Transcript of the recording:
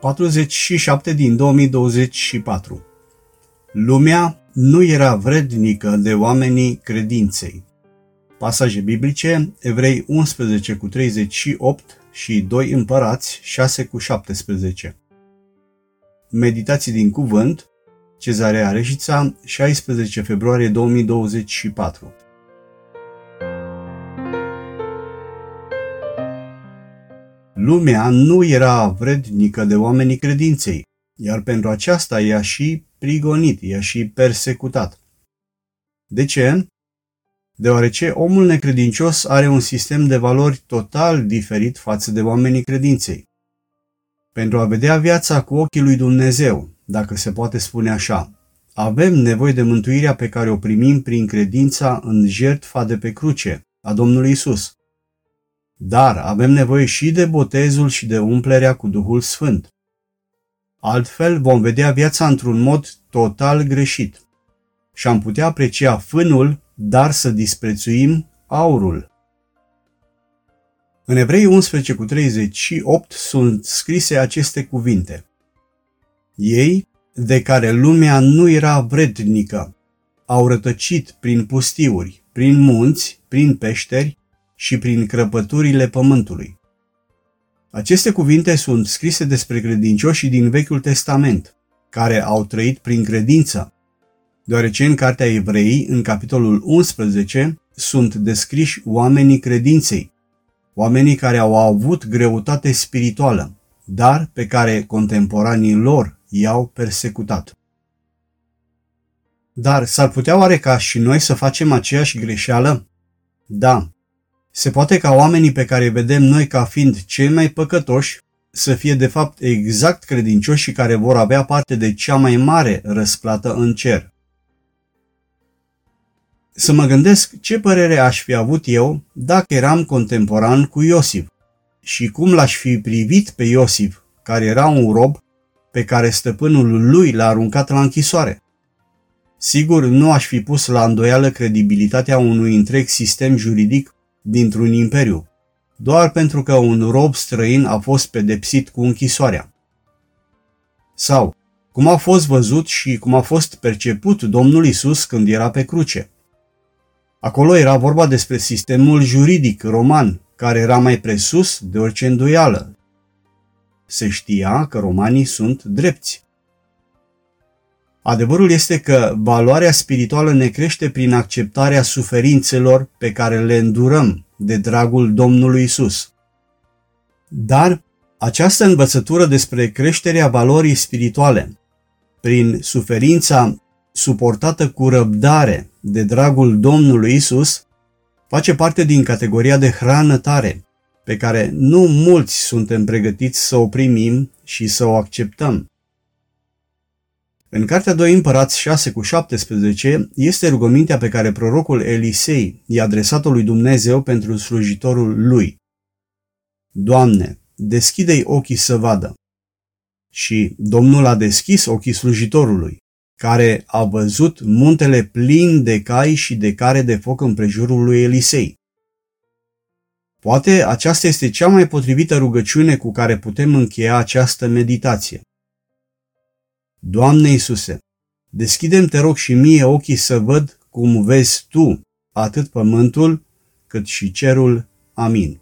47 din 2024 Lumea nu era vrednică de oamenii credinței. Pasaje biblice, Evrei 11 cu 38 și 2 Împărați 6 cu 17. Meditații din cuvânt, Cezarea Reșița, 16 februarie 2024. Lumea nu era vrednică de oamenii credinței, iar pentru aceasta i-a și prigonit, i-a și persecutat. De ce? Deoarece omul necredincios are un sistem de valori total diferit față de oamenii credinței. Pentru a vedea viața cu ochii lui Dumnezeu, dacă se poate spune așa, avem nevoie de mântuirea pe care o primim prin credința în jertfa de pe cruce a Domnului Isus. Dar avem nevoie și de botezul și de umplerea cu Duhul Sfânt. Altfel vom vedea viața într-un mod total greșit și am putea aprecia fânul, dar să disprețuim aurul. În Evrei 11 cu 38 sunt scrise aceste cuvinte. Ei, de care lumea nu era vrednică, au rătăcit prin pustiuri, prin munți, prin peșteri și prin crăpăturile pământului. Aceste cuvinte sunt scrise despre credincioșii din Vechiul Testament, care au trăit prin credință, deoarece în Cartea Evrei, în capitolul 11, sunt descriși oamenii credinței, oamenii care au avut greutate spirituală, dar pe care contemporanii lor i-au persecutat. Dar s-ar putea oare ca și noi să facem aceeași greșeală? Da, se poate ca oamenii pe care îi vedem noi ca fiind cei mai păcătoși să fie de fapt exact credincioși și care vor avea parte de cea mai mare răsplată în cer. Să mă gândesc ce părere aș fi avut eu dacă eram contemporan cu Iosif și cum l-aș fi privit pe Iosif, care era un rob pe care stăpânul lui l-a aruncat la închisoare. Sigur, nu aș fi pus la îndoială credibilitatea unui întreg sistem juridic dintr-un imperiu, doar pentru că un rob străin a fost pedepsit cu închisoarea. Sau, cum a fost văzut și cum a fost perceput Domnul Isus când era pe cruce. Acolo era vorba despre sistemul juridic roman, care era mai presus de orice îndoială. Se știa că romanii sunt drepți. Adevărul este că valoarea spirituală ne crește prin acceptarea suferințelor pe care le îndurăm de dragul Domnului Isus. Dar această învățătură despre creșterea valorii spirituale, prin suferința suportată cu răbdare de dragul Domnului Isus, face parte din categoria de hrană tare, pe care nu mulți suntem pregătiți să o primim și să o acceptăm. În Cartea 2 Împărați 6 cu 17 este rugămintea pe care prorocul Elisei i-a adresat-o lui Dumnezeu pentru slujitorul lui. Doamne, deschide-i ochii să vadă. Și Domnul a deschis ochii slujitorului, care a văzut muntele plin de cai și de care de foc împrejurul lui Elisei. Poate aceasta este cea mai potrivită rugăciune cu care putem încheia această meditație. Doamne Iisuse, deschidem te rog și mie ochii să văd cum vezi Tu atât pământul cât și cerul. Amin.